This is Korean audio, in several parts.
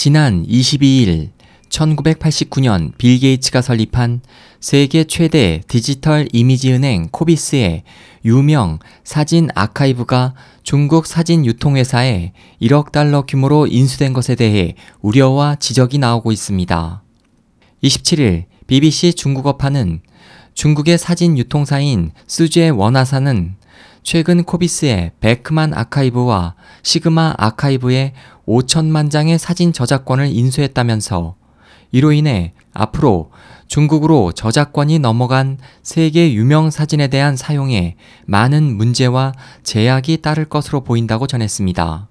지난 22일 1989년 빌 게이츠가 설립한 세계 최대 디지털 이미지 은행 코비스의 유명 사진 아카이브가 중국 사진 유통회사에 1억 달러 규모로 인수된 것에 대해 우려와 지적이 나오고 있습니다. 27일 BBC 중국어판은 중국의 사진 유통사인 수제 원화사는 최근 코비스의 베크만 아카이브와 시그마 아카이브의 5천만 장의 사진 저작권을 인수했다면서 이로 인해 앞으로 중국으로 저작권이 넘어간 세계 유명 사진에 대한 사용에 많은 문제와 제약이 따를 것으로 보인다고 전했습니다.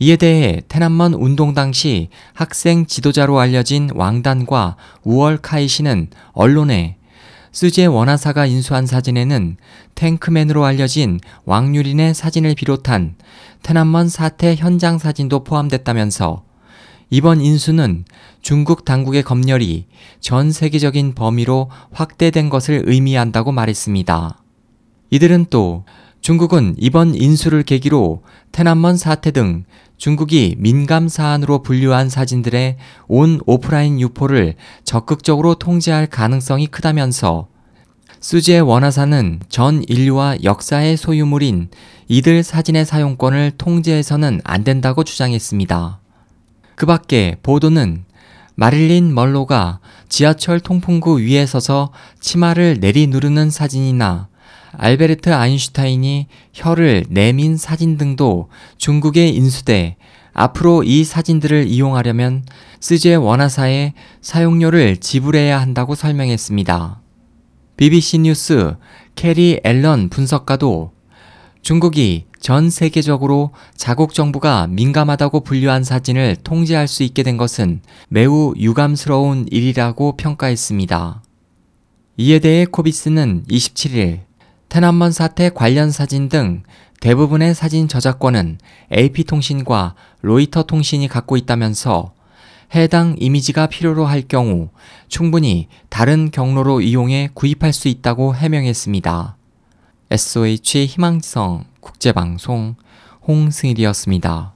이에 대해 테난먼 운동 당시 학생 지도자로 알려진 왕단과 우월 카이 시는 언론에 스제 원화사가 인수한 사진에는 탱크맨으로 알려진 왕유린의 사진을 비롯한 테난먼 사태 현장 사진도 포함됐다면서 이번 인수는 중국 당국의 검열이 전 세계적인 범위로 확대된 것을 의미한다고 말했습니다. 이들은 또 중국은 이번 인수를 계기로 테난먼 사태 등 중국이 민감 사안으로 분류한 사진들의 온 오프라인 유포를 적극적으로 통제할 가능성이 크다면서 수지의 원화사는 전 인류와 역사의 소유물인 이들 사진의 사용권을 통제해서는 안 된다고 주장했습니다. 그 밖에 보도는 마릴린 멀로가 지하철 통풍구 위에 서서 치마를 내리누르는 사진이나 알베르트 아인슈타인이 혀를 내민 사진 등도 중국에 인수돼 앞으로 이 사진들을 이용하려면 스제 원화사에 사용료를 지불해야 한다고 설명했습니다. BBC 뉴스 캐리 앨런 분석가도 중국이 전 세계적으로 자국 정부가 민감하다고 분류한 사진을 통제할 수 있게 된 것은 매우 유감스러운 일이라고 평가했습니다. 이에 대해 코비스는 27일 톈안먼 사태 관련 사진 등 대부분의 사진 저작권은 AP통신과 로이터 통신이 갖고 있다면서 해당 이미지가 필요로 할 경우 충분히 다른 경로로 이용해 구입할 수 있다고 해명했습니다. SOH 희망지성 국제방송 홍승일이었습니다.